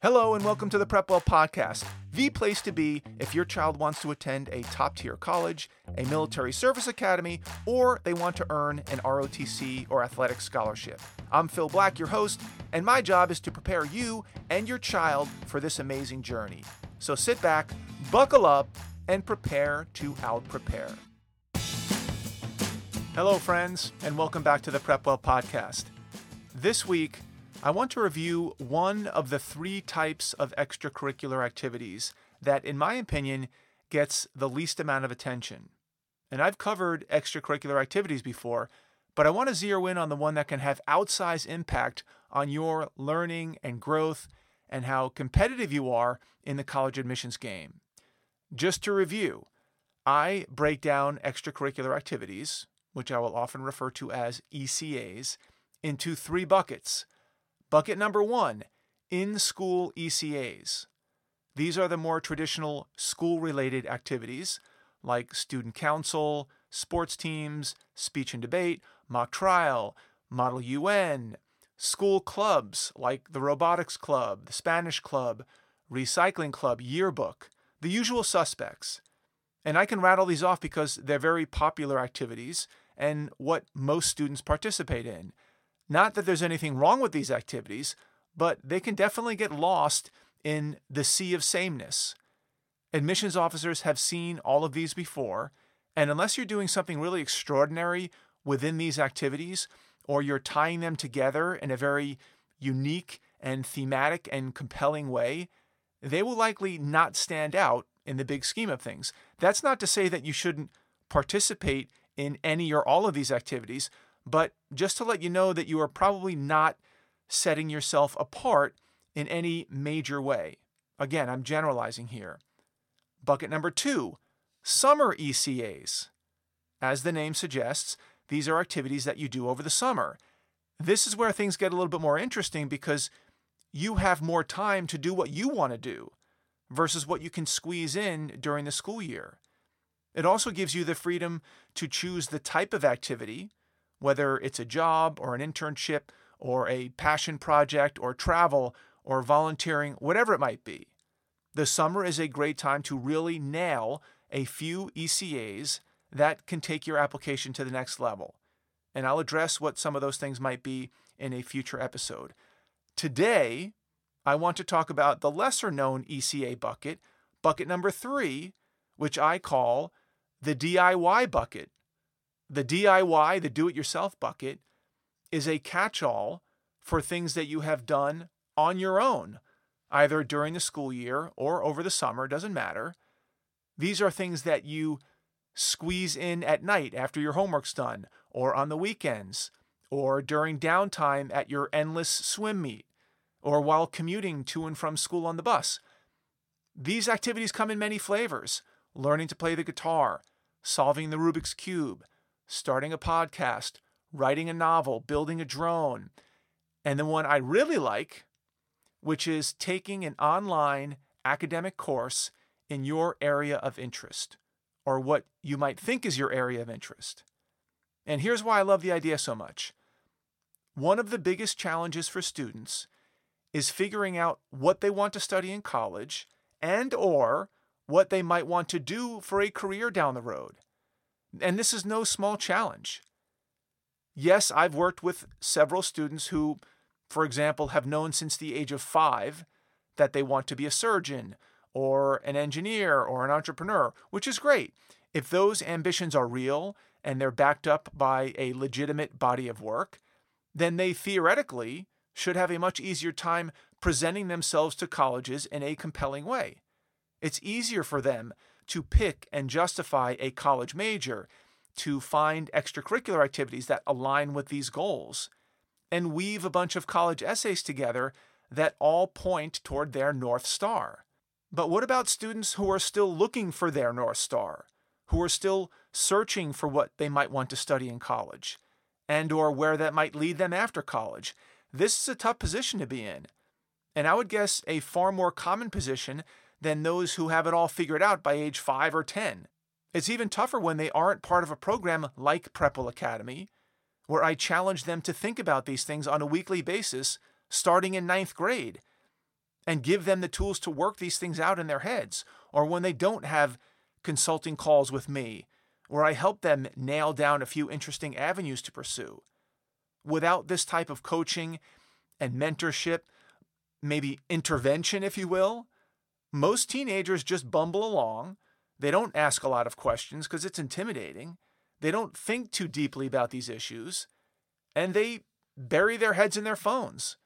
Hello, and welcome to the Prepwell Podcast, the place to be if your child wants to attend a top tier college, a military service academy, or they want to earn an ROTC or athletic scholarship. I'm Phil Black, your host, and my job is to prepare you and your child for this amazing journey. So sit back, buckle up, and prepare to out prepare. Hello, friends, and welcome back to the Prepwell Podcast. This week, I want to review one of the three types of extracurricular activities that, in my opinion, gets the least amount of attention. And I've covered extracurricular activities before, but I want to zero in on the one that can have outsized impact on your learning and growth and how competitive you are in the college admissions game. Just to review, I break down extracurricular activities, which I will often refer to as ECAs, into three buckets. Bucket number one in school ECAs. These are the more traditional school related activities like student council, sports teams, speech and debate, mock trial, model UN, school clubs like the robotics club, the Spanish club, recycling club, yearbook, the usual suspects. And I can rattle these off because they're very popular activities and what most students participate in. Not that there's anything wrong with these activities, but they can definitely get lost in the sea of sameness. Admissions officers have seen all of these before, and unless you're doing something really extraordinary within these activities, or you're tying them together in a very unique and thematic and compelling way, they will likely not stand out in the big scheme of things. That's not to say that you shouldn't participate in any or all of these activities, but just to let you know that you are probably not setting yourself apart in any major way. Again, I'm generalizing here. Bucket number two summer ECAs. As the name suggests, these are activities that you do over the summer. This is where things get a little bit more interesting because you have more time to do what you want to do versus what you can squeeze in during the school year. It also gives you the freedom to choose the type of activity, whether it's a job or an internship or a passion project or travel or volunteering, whatever it might be. The summer is a great time to really nail a few ECAs that can take your application to the next level. And I'll address what some of those things might be in a future episode. Today, I want to talk about the lesser known ECA bucket, bucket number three, which I call the DIY bucket. The DIY, the do it yourself bucket, is a catch all for things that you have done on your own, either during the school year or over the summer, doesn't matter. These are things that you squeeze in at night after your homework's done, or on the weekends, or during downtime at your endless swim meet, or while commuting to and from school on the bus. These activities come in many flavors learning to play the guitar, solving the Rubik's Cube, starting a podcast, writing a novel, building a drone, and the one I really like, which is taking an online academic course in your area of interest or what you might think is your area of interest. And here's why I love the idea so much. One of the biggest challenges for students is figuring out what they want to study in college and or what they might want to do for a career down the road. And this is no small challenge. Yes, I've worked with several students who, for example, have known since the age of 5 that they want to be a surgeon or an engineer or an entrepreneur, which is great. If those ambitions are real and they're backed up by a legitimate body of work, then they theoretically should have a much easier time presenting themselves to colleges in a compelling way. It's easier for them to pick and justify a college major, to find extracurricular activities that align with these goals, and weave a bunch of college essays together that all point toward their North Star. But what about students who are still looking for their North Star, who are still searching for what they might want to study in college, and or where that might lead them after college? This is a tough position to be in. And I would guess a far more common position than those who have it all figured out by age 5 or 10. It's even tougher when they aren't part of a program like Prepwell Academy, where I challenge them to think about these things on a weekly basis starting in ninth grade and give them the tools to work these things out in their heads, or when they don't have consulting calls with me, where I help them nail down a few interesting avenues to pursue. Without this type of coaching and mentorship, maybe intervention, if you will, most teenagers just bumble along. They don't ask a lot of questions because it's intimidating. They don't think too deeply about these issues. And they bury their heads in their phones.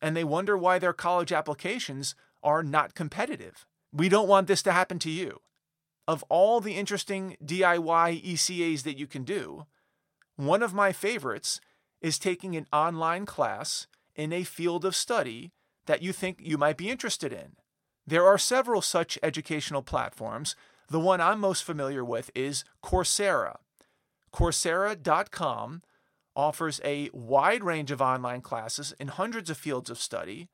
And they wonder why their college applications are not competitive. We don't want this to happen to you. Of all the interesting DIY ECAs that you can do, one of my favorites is taking an online class in a field of study that you think you might be interested in. There are several such educational platforms. The one I'm most familiar with is Coursera. Coursera.com offers a wide range of online classes in hundreds of fields of study.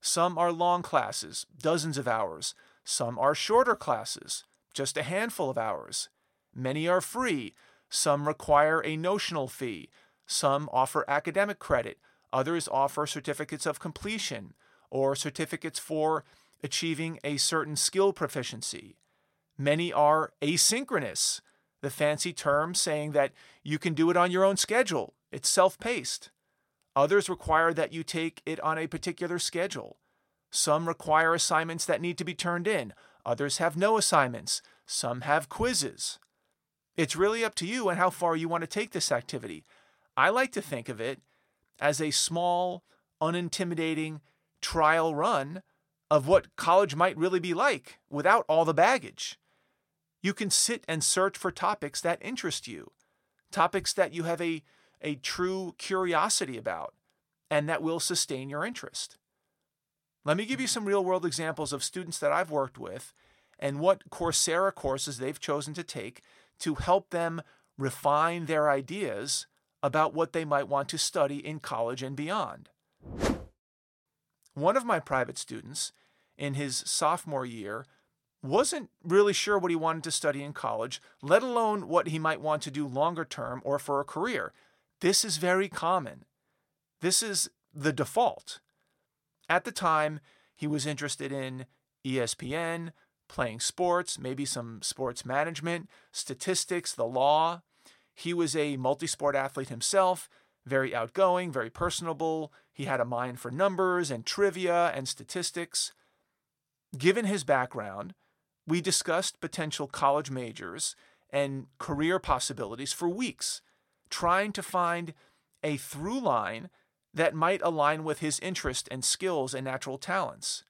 Some are long classes, dozens of hours. Some are shorter classes, just a handful of hours. Many are free. Some require a notional fee. Some offer academic credit. Others offer certificates of completion or certificates for achieving a certain skill proficiency. Many are asynchronous, the fancy term saying that you can do it on your own schedule, it's self paced. Others require that you take it on a particular schedule. Some require assignments that need to be turned in, others have no assignments, some have quizzes. It's really up to you and how far you want to take this activity. I like to think of it as a small, unintimidating trial run of what college might really be like without all the baggage. You can sit and search for topics that interest you, topics that you have a, a true curiosity about, and that will sustain your interest. Let me give you some real world examples of students that I've worked with and what Coursera courses they've chosen to take to help them refine their ideas about what they might want to study in college and beyond. One of my private students in his sophomore year wasn't really sure what he wanted to study in college, let alone what he might want to do longer term or for a career. This is very common. This is the default. At the time, he was interested in ESPN, playing sports, maybe some sports management, statistics, the law. He was a multi sport athlete himself, very outgoing, very personable. He had a mind for numbers and trivia and statistics. Given his background, we discussed potential college majors and career possibilities for weeks, trying to find a through line that might align with his interest and skills and natural talents.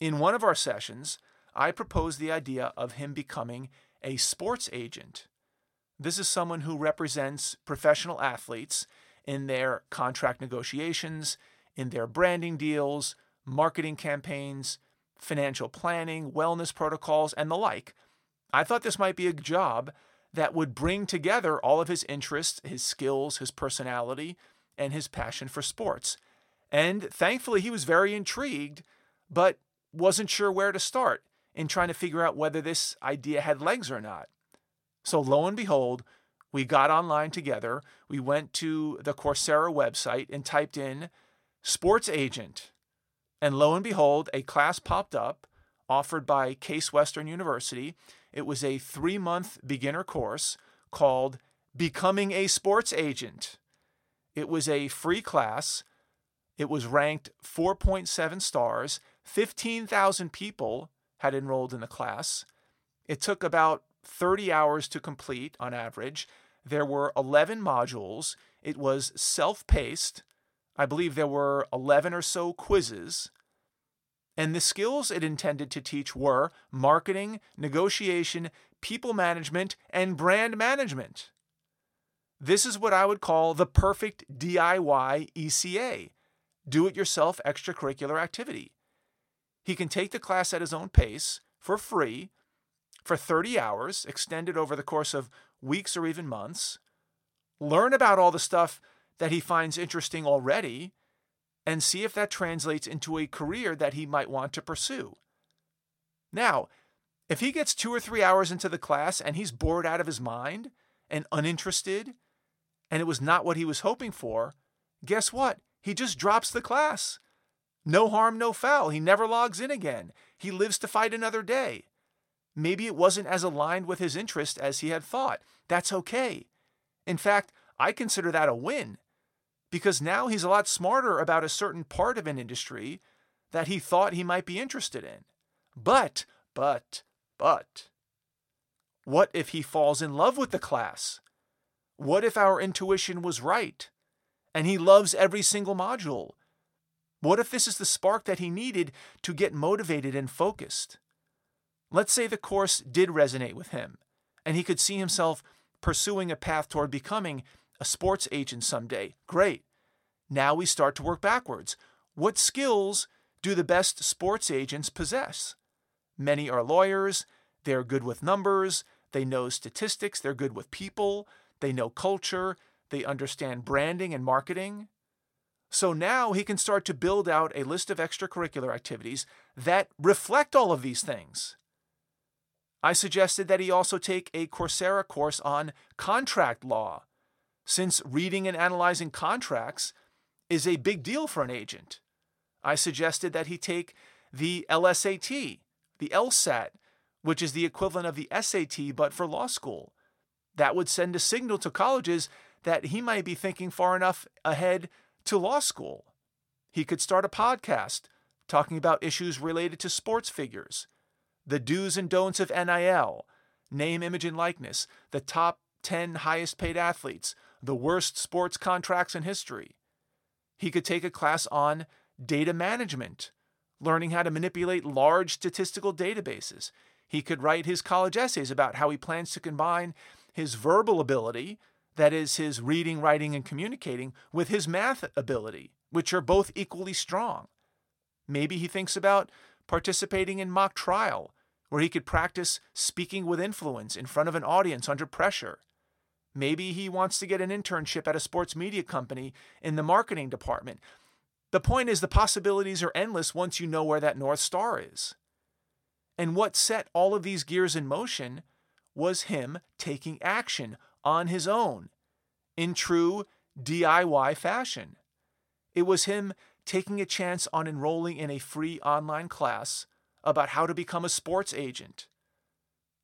In one of our sessions, I proposed the idea of him becoming a sports agent. This is someone who represents professional athletes in their contract negotiations, in their branding deals, marketing campaigns, financial planning, wellness protocols, and the like. I thought this might be a job that would bring together all of his interests, his skills, his personality, and his passion for sports. And thankfully, he was very intrigued, but wasn't sure where to start in trying to figure out whether this idea had legs or not. So, lo and behold, we got online together. We went to the Coursera website and typed in sports agent. And lo and behold, a class popped up offered by Case Western University. It was a three month beginner course called Becoming a Sports Agent. It was a free class. It was ranked 4.7 stars. 15,000 people had enrolled in the class. It took about 30 hours to complete on average. There were 11 modules. It was self paced. I believe there were 11 or so quizzes. And the skills it intended to teach were marketing, negotiation, people management, and brand management. This is what I would call the perfect DIY ECA do it yourself extracurricular activity. He can take the class at his own pace for free for 30 hours, extended over the course of weeks or even months, learn about all the stuff that he finds interesting already, and see if that translates into a career that he might want to pursue. Now, if he gets two or three hours into the class and he's bored out of his mind and uninterested, and it was not what he was hoping for, guess what? He just drops the class. No harm, no foul. He never logs in again. He lives to fight another day. Maybe it wasn't as aligned with his interest as he had thought. That's okay. In fact, I consider that a win because now he's a lot smarter about a certain part of an industry that he thought he might be interested in. But, but, but, what if he falls in love with the class? What if our intuition was right and he loves every single module? What if this is the spark that he needed to get motivated and focused? Let's say the course did resonate with him and he could see himself pursuing a path toward becoming a sports agent someday. Great. Now we start to work backwards. What skills do the best sports agents possess? Many are lawyers, they're good with numbers, they know statistics, they're good with people, they know culture, they understand branding and marketing. So now he can start to build out a list of extracurricular activities that reflect all of these things. I suggested that he also take a Coursera course on contract law, since reading and analyzing contracts is a big deal for an agent. I suggested that he take the LSAT, the LSAT, which is the equivalent of the SAT but for law school. That would send a signal to colleges that he might be thinking far enough ahead to law school. He could start a podcast talking about issues related to sports figures the do's and don'ts of NIL, name, image, and likeness, the top 10 highest paid athletes, the worst sports contracts in history. He could take a class on data management, learning how to manipulate large statistical databases. He could write his college essays about how he plans to combine his verbal ability, that is, his reading, writing, and communicating, with his math ability, which are both equally strong. Maybe he thinks about participating in mock trial, where he could practice speaking with influence in front of an audience under pressure. Maybe he wants to get an internship at a sports media company in the marketing department. The point is, the possibilities are endless once you know where that North Star is. And what set all of these gears in motion was him taking action on his own in true DIY fashion. It was him taking a chance on enrolling in a free online class about how to become a sports agent.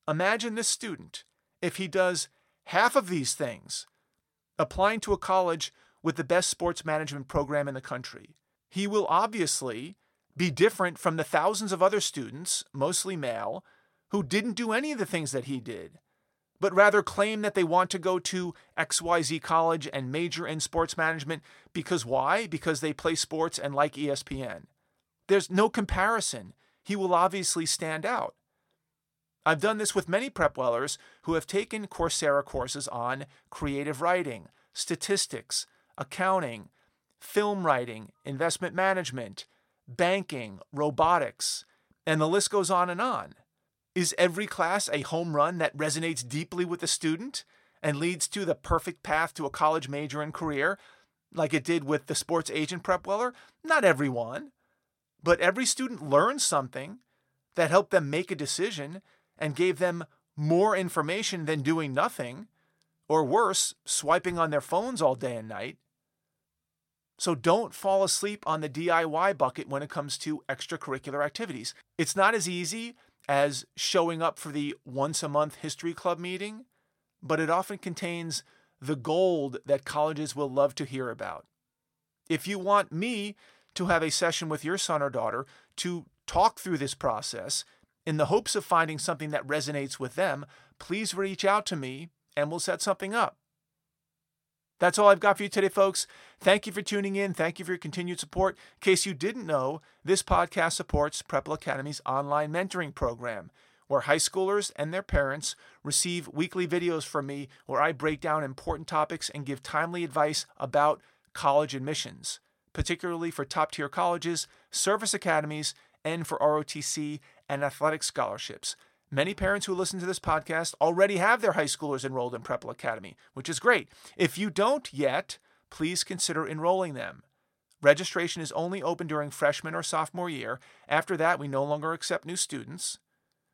Imagine this student, if he does half of these things, applying to a college with the best sports management program in the country. He will obviously be different from the thousands of other students, mostly male, who didn't do any of the things that he did but rather claim that they want to go to XYZ college and major in sports management because why? Because they play sports and like ESPN. There's no comparison. He will obviously stand out. I've done this with many prep wellers who have taken Coursera courses on creative writing, statistics, accounting, film writing, investment management, banking, robotics, and the list goes on and on. Is every class a home run that resonates deeply with the student and leads to the perfect path to a college major and career, like it did with the sports agent prep weller? Not everyone. But every student learned something that helped them make a decision and gave them more information than doing nothing, or worse, swiping on their phones all day and night. So don't fall asleep on the DIY bucket when it comes to extracurricular activities. It's not as easy as showing up for the once a month history club meeting, but it often contains the gold that colleges will love to hear about. If you want me to have a session with your son or daughter to talk through this process in the hopes of finding something that resonates with them, please reach out to me and we'll set something up. That's all I've got for you today, folks. Thank you for tuning in. Thank you for your continued support. In case you didn't know, this podcast supports Prepwell Academy's online mentoring program, where high schoolers and their parents receive weekly videos from me where I break down important topics and give timely advice about college admissions, particularly for top tier colleges, service academies, and for ROTC and athletic scholarships. Many parents who listen to this podcast already have their high schoolers enrolled in Prepwell Academy, which is great. If you don't yet, please consider enrolling them. Registration is only open during freshman or sophomore year. After that, we no longer accept new students.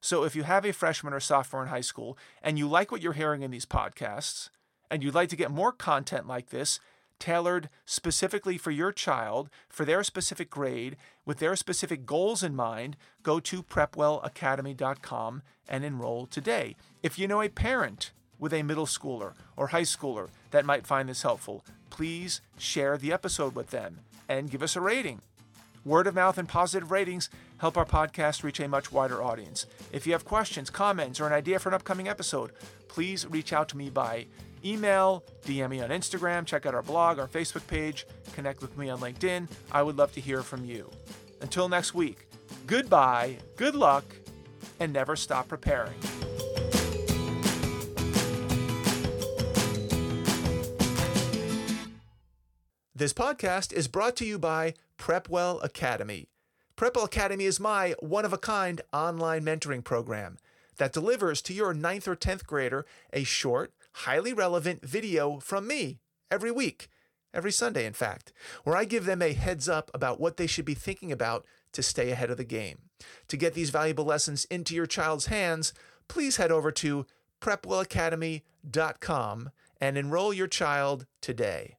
So if you have a freshman or sophomore in high school and you like what you're hearing in these podcasts, and you'd like to get more content like this, tailored specifically for your child, for their specific grade, with their specific goals in mind, go to prepwellacademy.com and enroll today. If you know a parent with a middle schooler or high schooler that might find this helpful, please share the episode with them and give us a rating. Word of mouth and positive ratings help our podcast reach a much wider audience. If you have questions, comments, or an idea for an upcoming episode, please reach out to me by email, DM me on Instagram, check out our blog, our Facebook page, connect with me on LinkedIn. I would love to hear from you. Until next week, goodbye, good luck, and never stop preparing. This podcast is brought to you by Prepwell Academy. Prepwell Academy is my one of a kind online mentoring program that delivers to your 9th or 10th grader a short, highly relevant video from me every week, every Sunday, in fact, where I give them a heads up about what they should be thinking about to stay ahead of the game. To get these valuable lessons into your child's hands, please head over to prepwellacademy.com and enroll your child today.